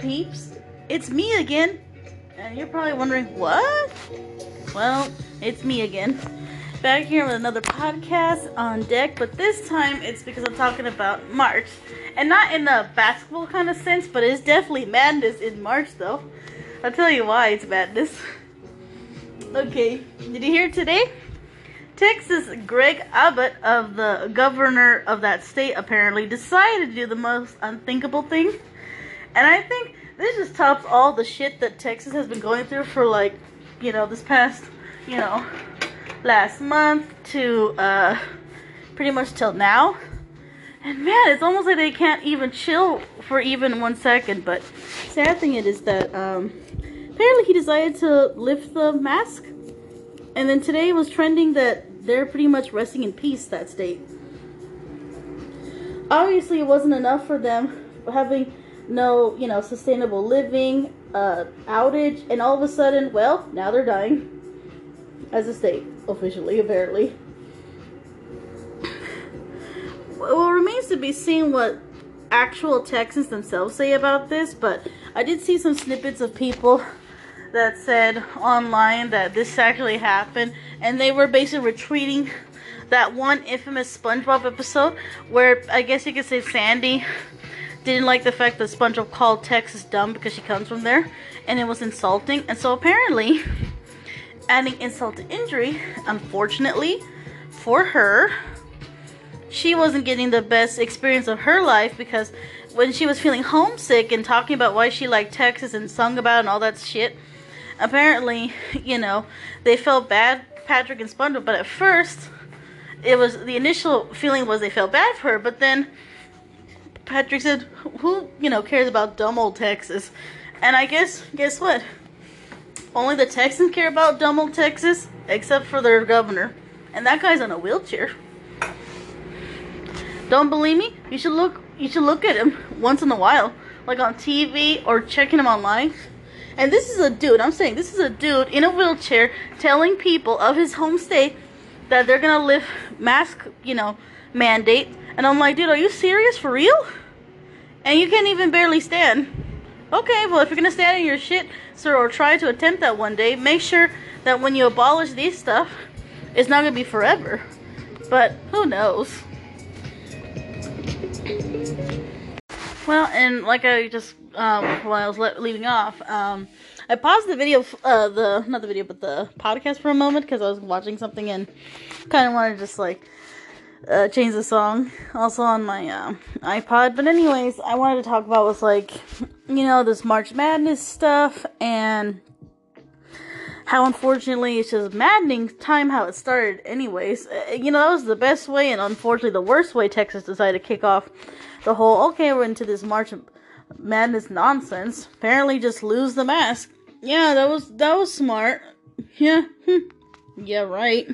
peeps? It's me again. And you're probably wondering, what? Well, it's me again. Back here with another podcast on deck, but this time it's because I'm talking about March. And not in the basketball kind of sense, but it's definitely madness in March though. I'll tell you why it's madness. Okay, did you hear today? Texas Greg Abbott of the governor of that state apparently decided to do the most unthinkable thing. And I think this just tops all the shit that Texas has been going through for like, you know, this past, you know, last month to uh pretty much till now. And man, it's almost like they can't even chill for even one second. But sad thing it is that um apparently he decided to lift the mask. And then today was trending that they're pretty much resting in peace, that state. Obviously, it wasn't enough for them having no, you know, sustainable living, uh, outage, and all of a sudden, well, now they're dying. As a state, officially, apparently. Well, remains to be seen what actual Texans themselves say about this, but I did see some snippets of people that said online that this actually happened, and they were basically retweeting that one infamous SpongeBob episode where I guess you could say Sandy didn't like the fact that SpongeBob called Texas dumb because she comes from there, and it was insulting. And so apparently, adding insult to injury, unfortunately for her, she wasn't getting the best experience of her life because when she was feeling homesick and talking about why she liked Texas and sung about and all that shit, apparently, you know, they felt bad, Patrick and SpongeBob, but at first, it was the initial feeling was they felt bad for her, but then Patrick said, "Who, you know, cares about dumb old Texas?" And I guess, guess what? Only the Texans care about dumb old Texas, except for their governor, and that guy's on a wheelchair. Don't believe me? You should look. You should look at him once in a while, like on TV or checking him online. And this is a dude. I'm saying this is a dude in a wheelchair telling people of his home state that they're gonna lift mask, you know, mandate. And I'm like, dude, are you serious for real? And you can't even barely stand. Okay, well, if you're gonna stand in your shit, sir, or try to attempt that one day, make sure that when you abolish these stuff, it's not gonna be forever. But who knows? Well, and like I just um, while I was le- leaving off, um, I paused the video, uh, the not the video, but the podcast for a moment because I was watching something and kind of wanted to just like uh, change the song. Also on my uh, iPod. But anyways, I wanted to talk about was like, you know, this March Madness stuff and how unfortunately it's just maddening time how it started. Anyways, uh, you know that was the best way and unfortunately the worst way Texas decided to kick off the whole. Okay, we're into this March madness nonsense. Apparently, just lose the mask. Yeah, that was that was smart. Yeah, yeah, right.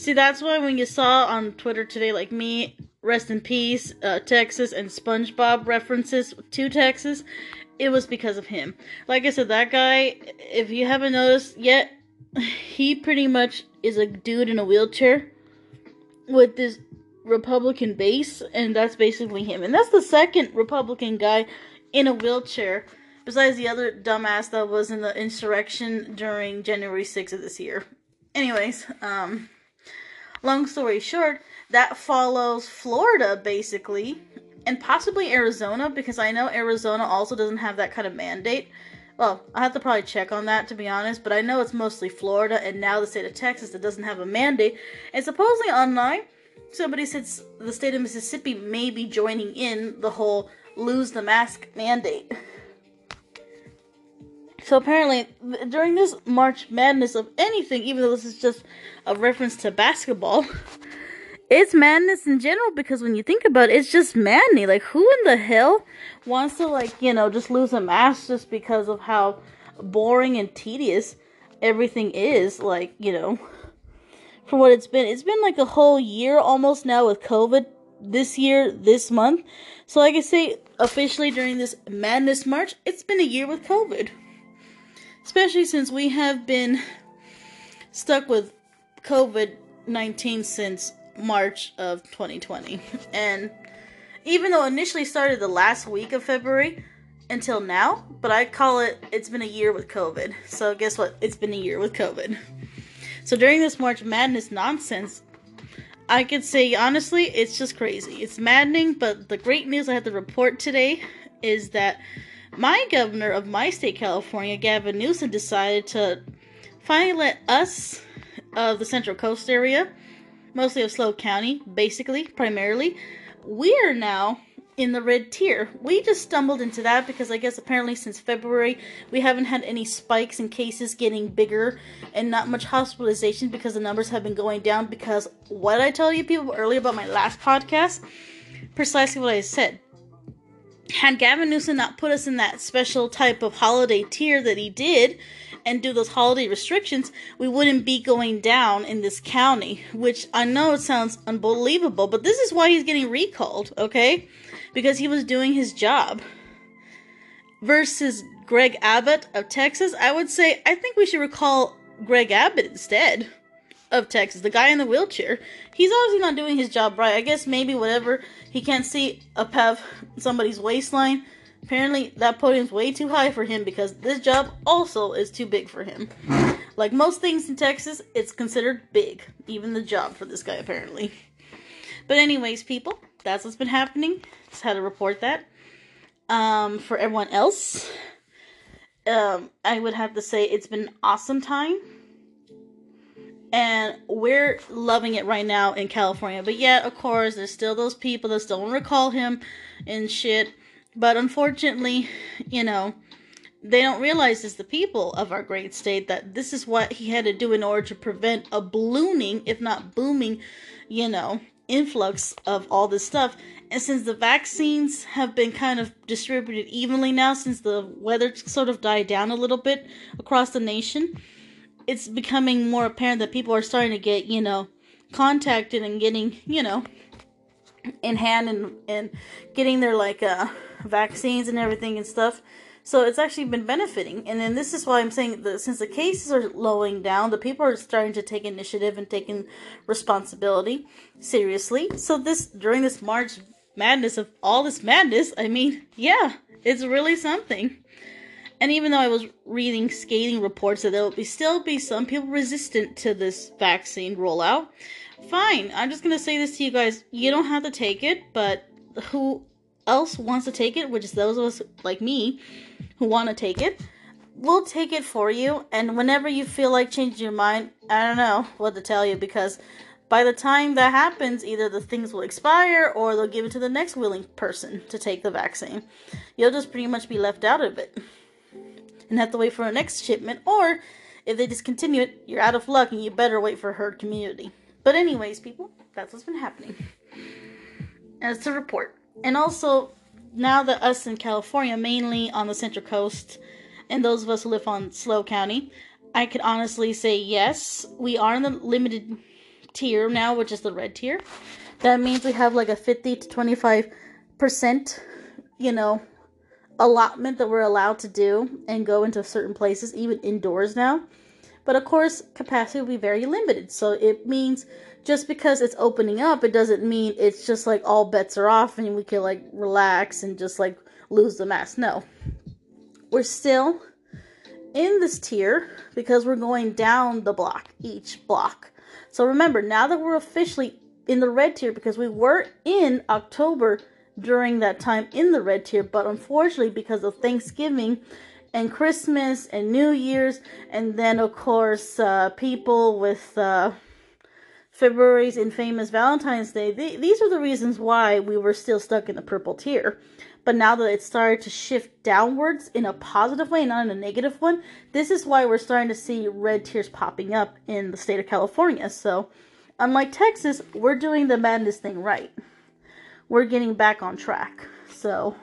See, that's why when you saw on Twitter today, like me, rest in peace, uh, Texas, and SpongeBob references to Texas, it was because of him. Like I said, that guy, if you haven't noticed yet, he pretty much is a dude in a wheelchair with this Republican base, and that's basically him. And that's the second Republican guy in a wheelchair, besides the other dumbass that was in the insurrection during January 6th of this year. Anyways, um, long story short, that follows Florida basically, and possibly Arizona, because I know Arizona also doesn't have that kind of mandate. Well, I have to probably check on that to be honest, but I know it's mostly Florida and now the state of Texas that doesn't have a mandate. And supposedly online, somebody said the state of Mississippi may be joining in the whole lose the mask mandate. So apparently, during this March Madness of anything, even though this is just a reference to basketball, it's madness in general because when you think about it, it's just maddening. Like, who in the hell wants to, like, you know, just lose a mask just because of how boring and tedious everything is? Like, you know, for what it's been. It's been like a whole year almost now with COVID this year, this month. So, like I say, officially during this Madness March, it's been a year with COVID. Especially since we have been stuck with COVID 19 since March of 2020. And even though initially started the last week of February, until now, but I call it it's been a year with COVID. So guess what? It's been a year with COVID. So during this March Madness nonsense, I could say honestly, it's just crazy. It's maddening, but the great news I have to report today is that my governor of my state, California, Gavin Newsom, decided to finally let us of the Central Coast area, mostly of SLO County, basically, primarily, we are now in the red tier. We just stumbled into that because I guess apparently since February we haven't had any spikes in cases getting bigger and not much hospitalization because the numbers have been going down because what I told you people earlier about my last podcast, precisely what I said. Had Gavin Newsom not put us in that special type of holiday tier that he did, and do those holiday restrictions, we wouldn't be going down in this county, which I know it sounds unbelievable, but this is why he's getting recalled, okay? Because he was doing his job. Versus Greg Abbott of Texas, I would say I think we should recall Greg Abbott instead of Texas, the guy in the wheelchair. He's obviously not doing his job right. I guess maybe whatever he can't see above somebody's waistline Apparently, that podium's way too high for him because this job also is too big for him. Like most things in Texas, it's considered big, even the job for this guy, apparently. But, anyways, people, that's what's been happening. Just had to report that. Um, for everyone else, um, I would have to say it's been an awesome time. And we're loving it right now in California. But yet, of course, there's still those people that still don't recall him and shit. But unfortunately, you know, they don't realize as the people of our great state that this is what he had to do in order to prevent a ballooning, if not booming, you know, influx of all this stuff. And since the vaccines have been kind of distributed evenly now, since the weather sort of died down a little bit across the nation, it's becoming more apparent that people are starting to get, you know, contacted and getting, you know, in hand and and getting their like uh vaccines and everything and stuff. So it's actually been benefiting. And then this is why I'm saying that since the cases are lowing down, the people are starting to take initiative and taking responsibility seriously. So this during this March madness of all this madness, I mean, yeah, it's really something. And even though I was reading scathing reports that there will be still be some people resistant to this vaccine rollout, fine. I'm just gonna say this to you guys: you don't have to take it, but who else wants to take it, which is those of us like me who want to take it, we'll take it for you. And whenever you feel like changing your mind, I don't know what to tell you because by the time that happens, either the things will expire or they'll give it to the next willing person to take the vaccine. You'll just pretty much be left out of it and have to wait for a next shipment. Or if they discontinue it, you're out of luck and you better wait for herd immunity. But, anyways, people, that's what's been happening. As to report. And also, now that us in California, mainly on the Central Coast, and those of us who live on SLO County, I could honestly say yes, we are in the limited tier now, which is the red tier. That means we have like a 50 to 25 percent, you know, allotment that we're allowed to do and go into certain places, even indoors now. But of course, capacity will be very limited. So it means just because it's opening up, it doesn't mean it's just like all bets are off and we can like relax and just like lose the mask. No. We're still in this tier because we're going down the block, each block. So remember, now that we're officially in the red tier, because we were in October during that time in the red tier, but unfortunately, because of Thanksgiving and Christmas and New Year's, and then of course, uh, people with uh, February's infamous Valentine's Day, th- these are the reasons why we were still stuck in the purple tier. But now that it started to shift downwards in a positive way, not in a negative one, this is why we're starting to see red tiers popping up in the state of California. So, unlike Texas, we're doing the madness thing right. We're getting back on track. So,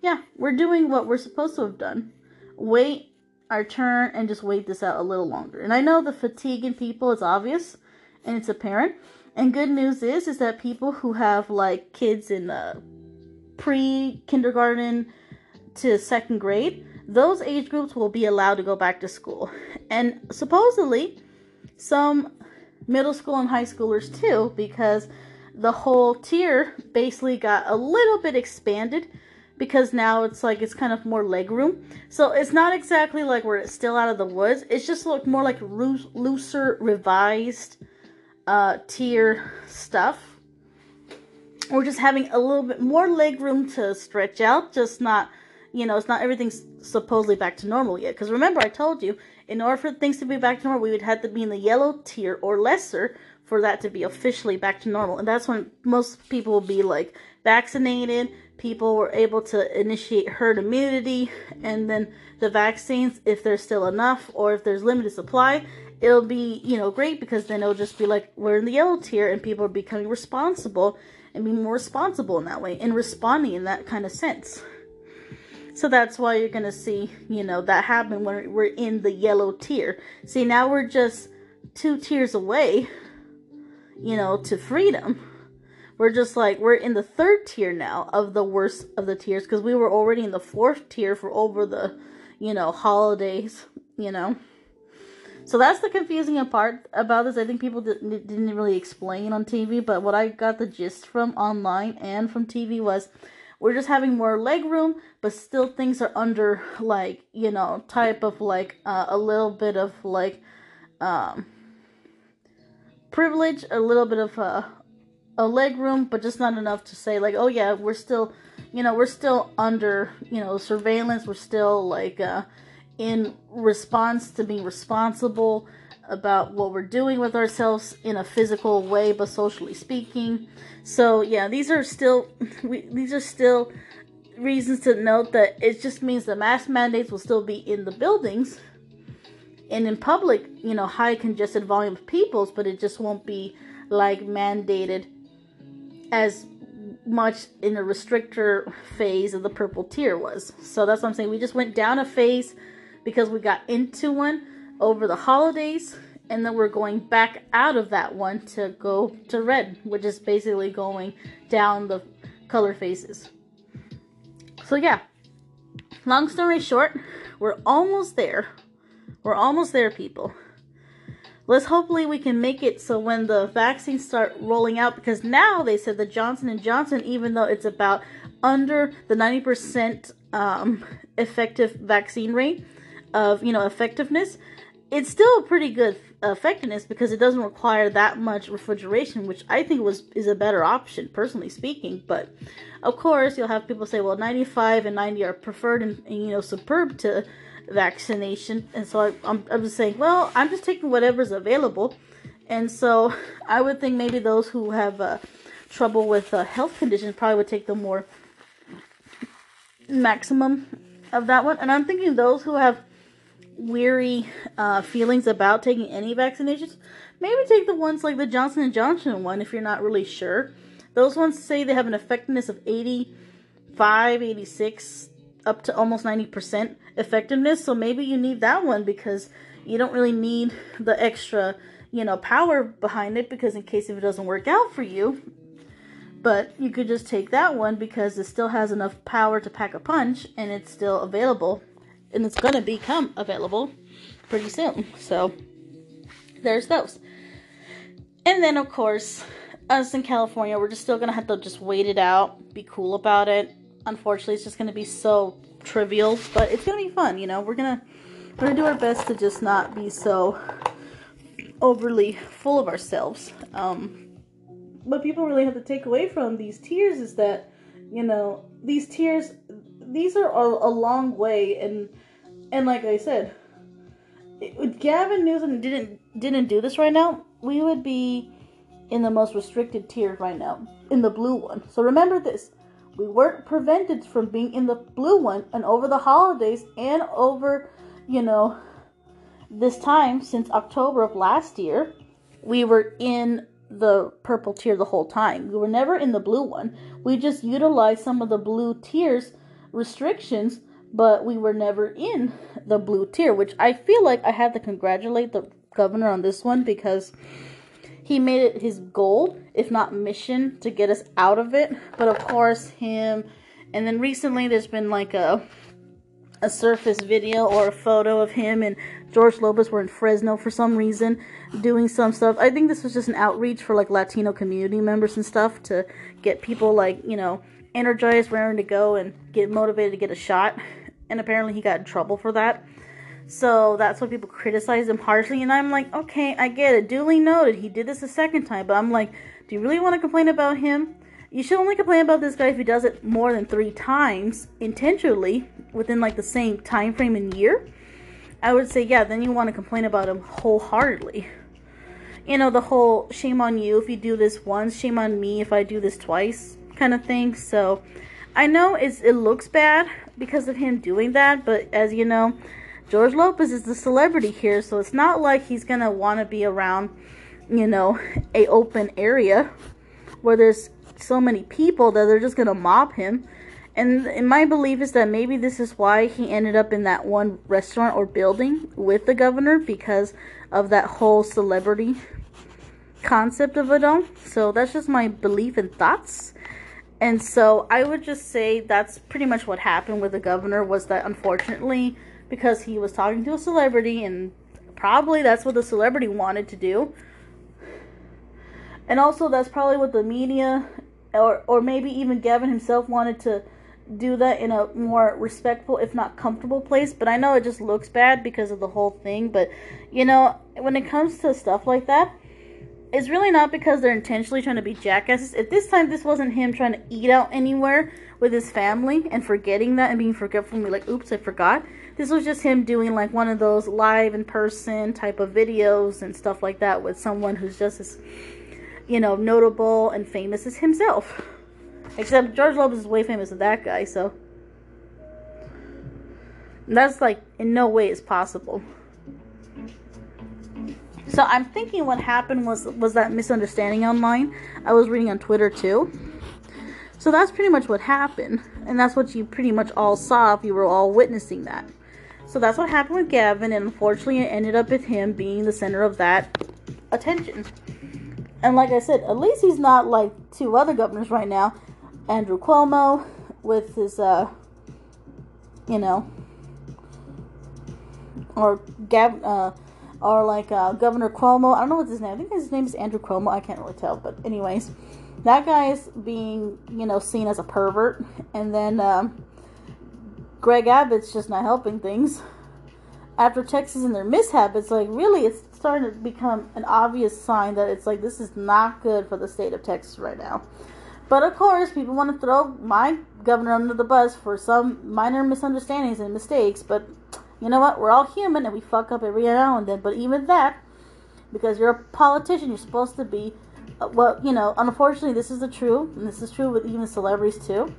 yeah, we're doing what we're supposed to have done. Wait our turn and just wait this out a little longer. And I know the fatigue in people is obvious and it's apparent. And good news is is that people who have like kids in uh, pre kindergarten to second grade, those age groups will be allowed to go back to school. And supposedly some middle school and high schoolers too because the whole tier basically got a little bit expanded because now it's like it's kind of more leg room. So it's not exactly like we're still out of the woods. It's just looked more like looser, revised uh, tier stuff. We're just having a little bit more leg room to stretch out, just not, you know, it's not everything's supposedly back to normal yet. Because remember, I told you, in order for things to be back to normal, we would have to be in the yellow tier or lesser for that to be officially back to normal. And that's when most people will be like vaccinated, people were able to initiate herd immunity, and then the vaccines, if there's still enough or if there's limited supply, it'll be, you know, great because then it'll just be like we're in the yellow tier and people are becoming responsible and being more responsible in that way and responding in that kind of sense. So that's why you're going to see, you know, that happen when we're in the yellow tier. See, now we're just two tiers away, you know, to freedom. We're just like, we're in the third tier now of the worst of the tiers because we were already in the fourth tier for over the, you know, holidays, you know. So that's the confusing part about this. I think people didn't, didn't really explain on TV, but what I got the gist from online and from TV was we're just having more leg room, but still things are under like you know type of like uh, a little bit of like um, privilege, a little bit of uh, a leg room, but just not enough to say like oh yeah we're still you know we're still under you know surveillance. We're still like uh, in response to being responsible about what we're doing with ourselves in a physical way but socially speaking so yeah these are still we, these are still reasons to note that it just means the mask mandates will still be in the buildings and in public you know high congested volume of peoples but it just won't be like mandated as much in the restrictor phase of the purple tier was so that's what i'm saying we just went down a phase because we got into one over the holidays and then we're going back out of that one to go to red, which is basically going down the color phases. So yeah, long story short, we're almost there. We're almost there, people. Let's hopefully we can make it so when the vaccines start rolling out, because now they said the Johnson and Johnson, even though it's about under the 90% um, effective vaccine rate, of you know effectiveness, it's still a pretty good effectiveness because it doesn't require that much refrigeration, which I think was is a better option, personally speaking. But of course, you'll have people say, well, 95 and 90 are preferred and, and you know superb to vaccination, and so I, I'm I'm just saying, well, I'm just taking whatever's available, and so I would think maybe those who have uh, trouble with uh, health conditions probably would take the more maximum of that one, and I'm thinking those who have weary uh, feelings about taking any vaccinations, maybe take the ones like the Johnson and Johnson one if you're not really sure. Those ones say they have an effectiveness of 85, 86, up to almost 90% effectiveness. So maybe you need that one because you don't really need the extra, you know, power behind it because in case if it doesn't work out for you. But you could just take that one because it still has enough power to pack a punch and it's still available and it's going to become available pretty soon. So there's those. And then of course, us in California, we're just still going to have to just wait it out, be cool about it. Unfortunately, it's just going to be so trivial, but it's going to be fun, you know. We're going to we're going to do our best to just not be so overly full of ourselves. Um what people really have to take away from these tiers is that you know, these tiers these are a, a long way and and like I said, if Gavin Newsom didn't didn't do this right now, we would be in the most restricted tier right now, in the blue one. So remember this. We weren't prevented from being in the blue one and over the holidays and over, you know, this time since October of last year, we were in the purple tier the whole time. We were never in the blue one. We just utilized some of the blue tiers restrictions but we were never in the blue tier, which I feel like I have to congratulate the governor on this one because he made it his goal, if not mission, to get us out of it. But of course, him, and then recently there's been like a a surface video or a photo of him and George Lopez were in Fresno for some reason doing some stuff. I think this was just an outreach for like Latino community members and stuff to get people like, you know, energized, raring to go, and get motivated to get a shot. And apparently, he got in trouble for that. So that's why people criticize him harshly. And I'm like, okay, I get it. Duly noted. He did this a second time. But I'm like, do you really want to complain about him? You should only complain about this guy if he does it more than three times intentionally within like the same time frame and year. I would say, yeah, then you want to complain about him wholeheartedly. You know, the whole shame on you if you do this once, shame on me if I do this twice kind of thing. So I know it's, it looks bad because of him doing that, but as you know, George Lopez is the celebrity here, so it's not like he's gonna want to be around, you know, a open area where there's so many people that they're just gonna mob him. And, and my belief is that maybe this is why he ended up in that one restaurant or building with the governor because of that whole celebrity concept of it all. So that's just my belief and thoughts. And so I would just say that's pretty much what happened with the governor was that unfortunately because he was talking to a celebrity and probably that's what the celebrity wanted to do. And also that's probably what the media or or maybe even Gavin himself wanted to do that in a more respectful if not comfortable place, but I know it just looks bad because of the whole thing, but you know, when it comes to stuff like that, it's really not because they're intentionally trying to be jackasses. At this time, this wasn't him trying to eat out anywhere with his family and forgetting that and being forgetful and be like, oops, I forgot. This was just him doing like one of those live in person type of videos and stuff like that with someone who's just as, you know, notable and famous as himself. Except George Lopez is way famous than that guy, so. That's like in no way is possible. So I'm thinking what happened was was that misunderstanding online. I was reading on Twitter too. So that's pretty much what happened, and that's what you pretty much all saw if you were all witnessing that. So that's what happened with Gavin, and unfortunately, it ended up with him being the center of that attention. And like I said, at least he's not like two other governors right now Andrew Cuomo with his, uh, you know, or Gav, uh, or like uh, Governor Cuomo. I don't know what his name. I think his name is Andrew Cuomo. I can't really tell, but anyways, that guy is being, you know, seen as a pervert, and then. Um, Greg Abbott's just not helping things. After Texas and their mishap, it's like really it's starting to become an obvious sign that it's like this is not good for the state of Texas right now. But of course, people want to throw my governor under the bus for some minor misunderstandings and mistakes. But you know what? We're all human and we fuck up every now and then. But even that, because you're a politician, you're supposed to be, uh, well, you know, unfortunately, this is the true, and this is true with even celebrities too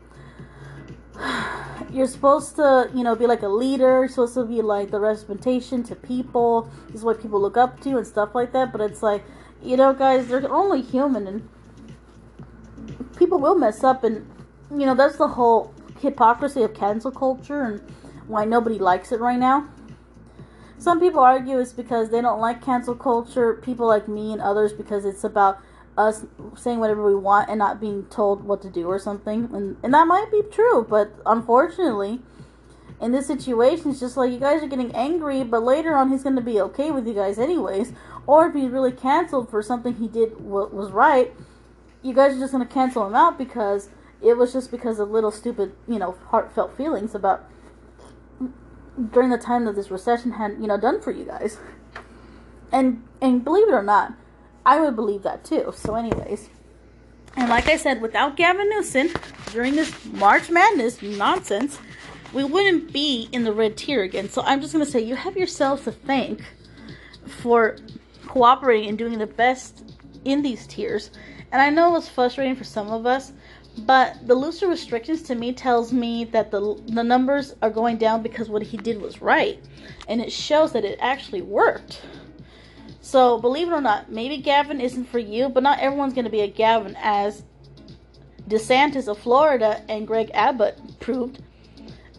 you're supposed to, you know, be like a leader. You're supposed to be like the representation to people. This is what people look up to and stuff like that. But it's like, you know, guys, they're only human and people will mess up. And, you know, that's the whole hypocrisy of cancel culture and why nobody likes it right now. Some people argue it's because they don't like cancel culture, people like me and others, because it's about us saying whatever we want and not being told what to do or something. And, and that might be true, but unfortunately, in this situation, it's just like you guys are getting angry, but later on, he's going to be okay with you guys, anyways. Or if he's really canceled for something he did what was right, you guys are just going to cancel him out because it was just because of little stupid, you know, heartfelt feelings about during the time that this recession had, you know, done for you guys. And and believe it or not, I would believe that too. So, anyways, and like I said, without Gavin Newsom during this March Madness nonsense, we wouldn't be in the red tier again. So, I'm just gonna say you have yourselves to thank for cooperating and doing the best in these tiers. And I know it was frustrating for some of us, but the looser restrictions to me tells me that the the numbers are going down because what he did was right, and it shows that it actually worked. So, believe it or not, maybe Gavin isn't for you, but not everyone's going to be a Gavin, as DeSantis of Florida and Greg Abbott proved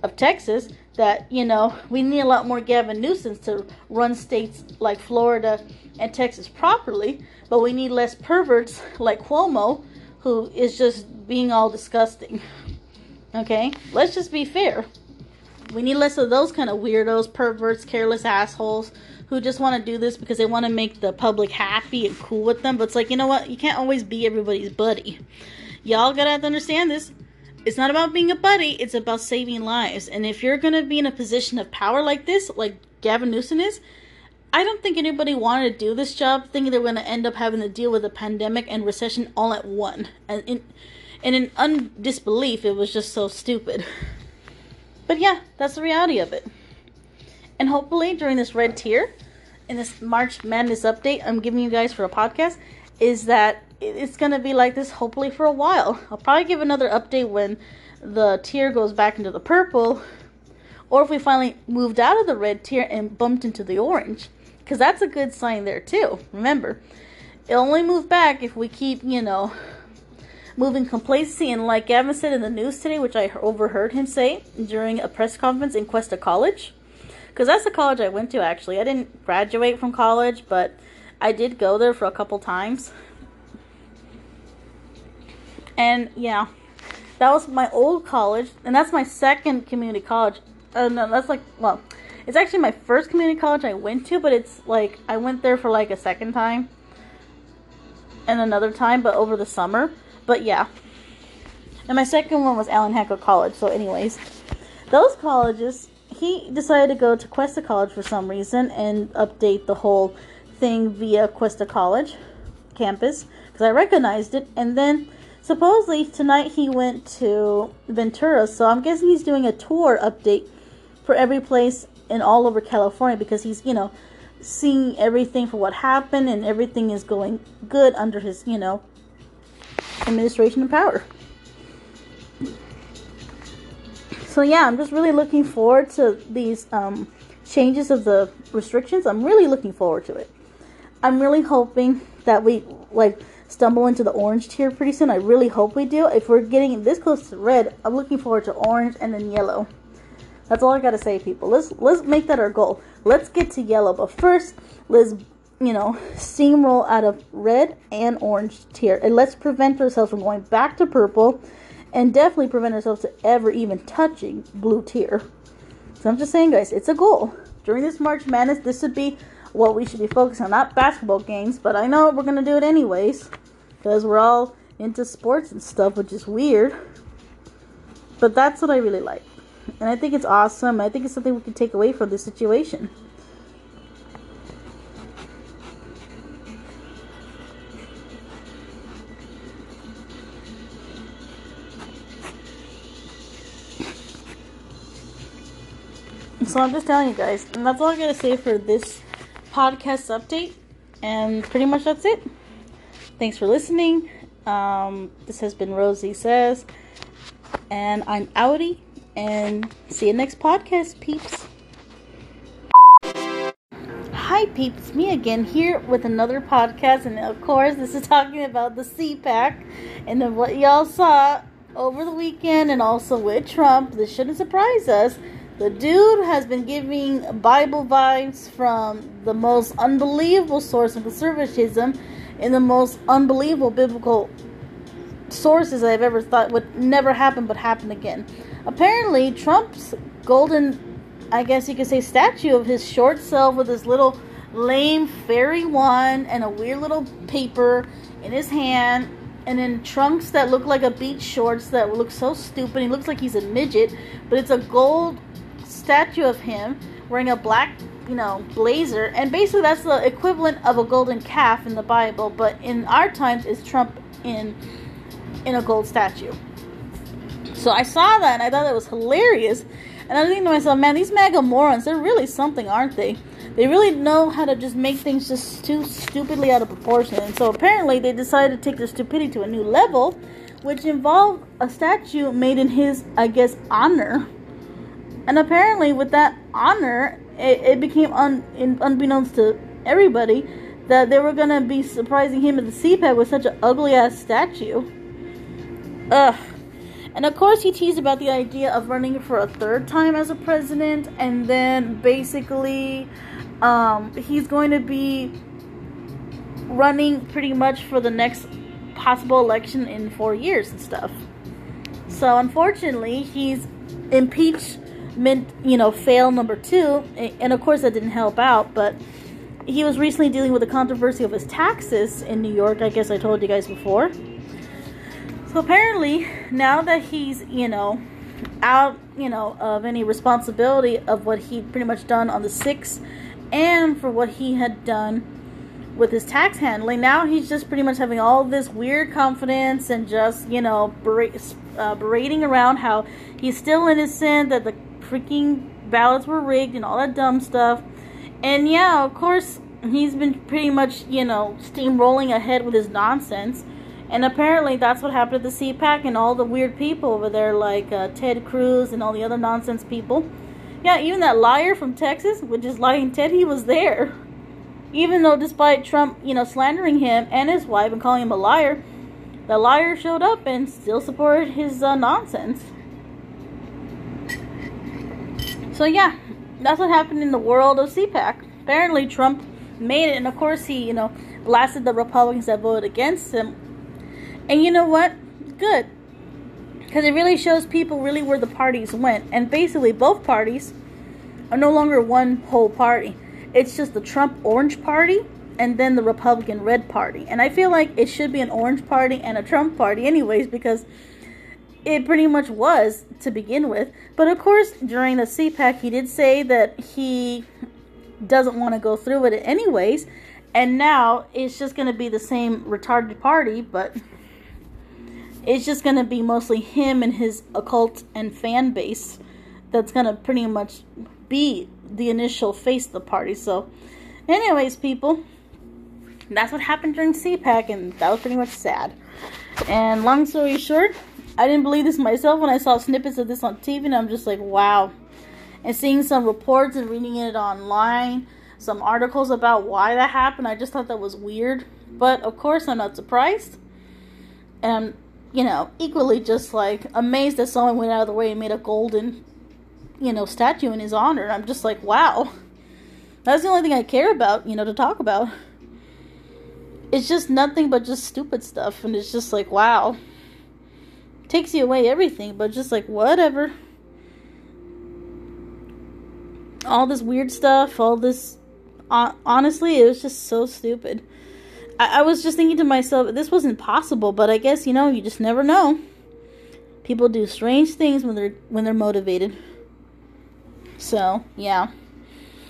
of Texas that, you know, we need a lot more Gavin Newsoms to run states like Florida and Texas properly, but we need less perverts like Cuomo, who is just being all disgusting. Okay? Let's just be fair. We need less of those kind of weirdos, perverts, careless assholes who just want to do this because they want to make the public happy and cool with them. But it's like, you know what? You can't always be everybody's buddy. Y'all gotta understand this. It's not about being a buddy, it's about saving lives. And if you're to be in a position of power like this, like Gavin Newsom is, I don't think anybody wanted to do this job thinking they're going to end up having to deal with a pandemic and recession all at one. And in, and in undisbelief, it was just so stupid. But yeah, that's the reality of it. And hopefully, during this red tier, in this March Madness update I'm giving you guys for a podcast, is that it's going to be like this hopefully for a while. I'll probably give another update when the tier goes back into the purple, or if we finally moved out of the red tier and bumped into the orange because that's a good sign there too. Remember, it only move back if we keep, you know, moving complacency. And like Gavin said in the news today, which I overheard him say during a press conference in Cuesta College, because that's the college I went to actually. I didn't graduate from college, but I did go there for a couple times. And yeah, that was my old college, and that's my second community college. Uh, no, that's like, well, it's actually my first community college I went to, but it's like I went there for like a second time and another time, but over the summer. But yeah. And my second one was Allen Hancock College. So, anyways, those colleges, he decided to go to Cuesta College for some reason and update the whole thing via Cuesta College campus because I recognized it. And then supposedly tonight he went to Ventura, so I'm guessing he's doing a tour update for every place in all over California because he's, you know, seeing everything for what happened and everything is going good under his, you know, administration and power. So yeah, I'm just really looking forward to these um, changes of the restrictions. I'm really looking forward to it. I'm really hoping that we like stumble into the orange tier pretty soon. I really hope we do. If we're getting this close to red, I'm looking forward to orange and then yellow. That's all I gotta say, people. Let's let's make that our goal. Let's get to yellow, but first, let's you know steamroll out of red and orange tier, and let's prevent ourselves from going back to purple, and definitely prevent ourselves to ever even touching blue tier. So I'm just saying, guys, it's a goal. During this March Madness, this would be what we should be focusing on. Not basketball games, but I know we're gonna do it anyways, because we're all into sports and stuff, which is weird. But that's what I really like. And I think it's awesome. I think it's something we can take away from this situation. So I'm just telling you guys, and that's all I gotta say for this podcast update. And pretty much that's it. Thanks for listening. Um, this has been Rosy Says, and I'm outie and see you next podcast, peeps. Hi, peeps. Me again here with another podcast, and of course, this is talking about the CPAC and what y'all saw over the weekend, and also with Trump. This shouldn't surprise us. The dude has been giving Bible vibes from the most unbelievable source of conservatism in the most unbelievable biblical sources I've ever thought would never happen but happen again. Apparently, Trump's golden, I guess you could say, statue of his short self with his little lame fairy wand and a weird little paper in his hand, and in trunks that look like a beach shorts that look so stupid. He looks like he's a midget, but it's a gold statue of him wearing a black, you know, blazer, and basically that's the equivalent of a golden calf in the Bible, but in our times, it's Trump in in a gold statue. So I saw that and I thought that was hilarious. And I was thinking to myself, man, these MAGA morons, they're really something, aren't they? They really know how to just make things just too stupidly out of proportion. And so apparently they decided to take their stupidity to a new level, which involved a statue made in his, I guess, honor. And apparently, with that honor, it, it became un, in, unbeknownst to everybody that they were gonna be surprising him at the CPAC with such an ugly ass statue. Ugh. And of course, he teased about the idea of running for a third time as a president, and then basically, um, he's going to be running pretty much for the next possible election in four years and stuff. So, unfortunately, he's impeachment, you know, fail number two, and of course, that didn't help out, but he was recently dealing with the controversy of his taxes in New York. I guess I told you guys before. So apparently, now that he's, you know, out, you know, of any responsibility of what he'd pretty much done on the 6th and for what he had done with his tax handling, now he's just pretty much having all this weird confidence and just, you know, uh, berating around how he's still innocent, that the freaking ballots were rigged and all that dumb stuff. And yeah, of course, he's been pretty much, you know, steamrolling ahead with his nonsense. And apparently that's what happened at the CPAC and all the weird people over there, like uh, Ted Cruz and all the other nonsense people. Yeah, even that liar from Texas, which is lying Ted, he was there. Even though, despite Trump, you know, slandering him and his wife and calling him a liar, the liar showed up and still supported his uh, nonsense. So yeah, that's what happened in the world of CPAC. Apparently, Trump made it, and of course, he, you know, blasted the Republicans that voted against him. And you know what? Good. Because it really shows people really where the parties went. And basically, both parties are no longer one whole party. It's just the Trump Orange Party and then the Republican Red Party. And I feel like it should be an Orange Party and a Trump Party, anyways, because it pretty much was to begin with. But of course, during the CPAC, he did say that he doesn't want to go through with it anyways. And now it's just going to be the same retarded party, but it's just going to be mostly him and his occult and fan base that's going to pretty much be the initial face of the party. So, anyways, people, that's what happened during CPAC, and that was pretty much sad. And long story short, I didn't believe this myself when I saw snippets of this on TV, and I'm just like, wow. And seeing some reports and reading it online, some articles about why that happened, I just thought that was weird. But of course, I'm not surprised. And, you know, equally just like amazed that someone went out of the way and made a golden, you know, statue in his honor. I'm just like, wow. That's the only thing I care about, you know, to talk about. It's just nothing but just stupid stuff. And it's just like, wow takes you away everything, but just like whatever. All this weird stuff, all this. Honestly, it was just so stupid. I, I was just thinking to myself, this wasn't possible, but I guess you know, you just never know. People do strange things when they're when they're motivated. So yeah,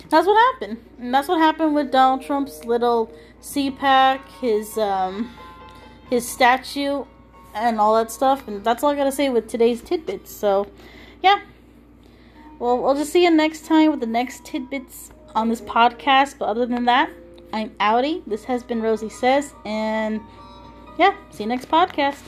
that's what happened, and that's what happened with Donald Trump's little CPAC, his um, his statue and all that stuff. And that's all I gotta say with today's tidbits. So, yeah. Well, we'll just see you next time with the next tidbits on this podcast. But other than that, I'm outie. This has been Rosy Says. And, yeah, see you next podcast.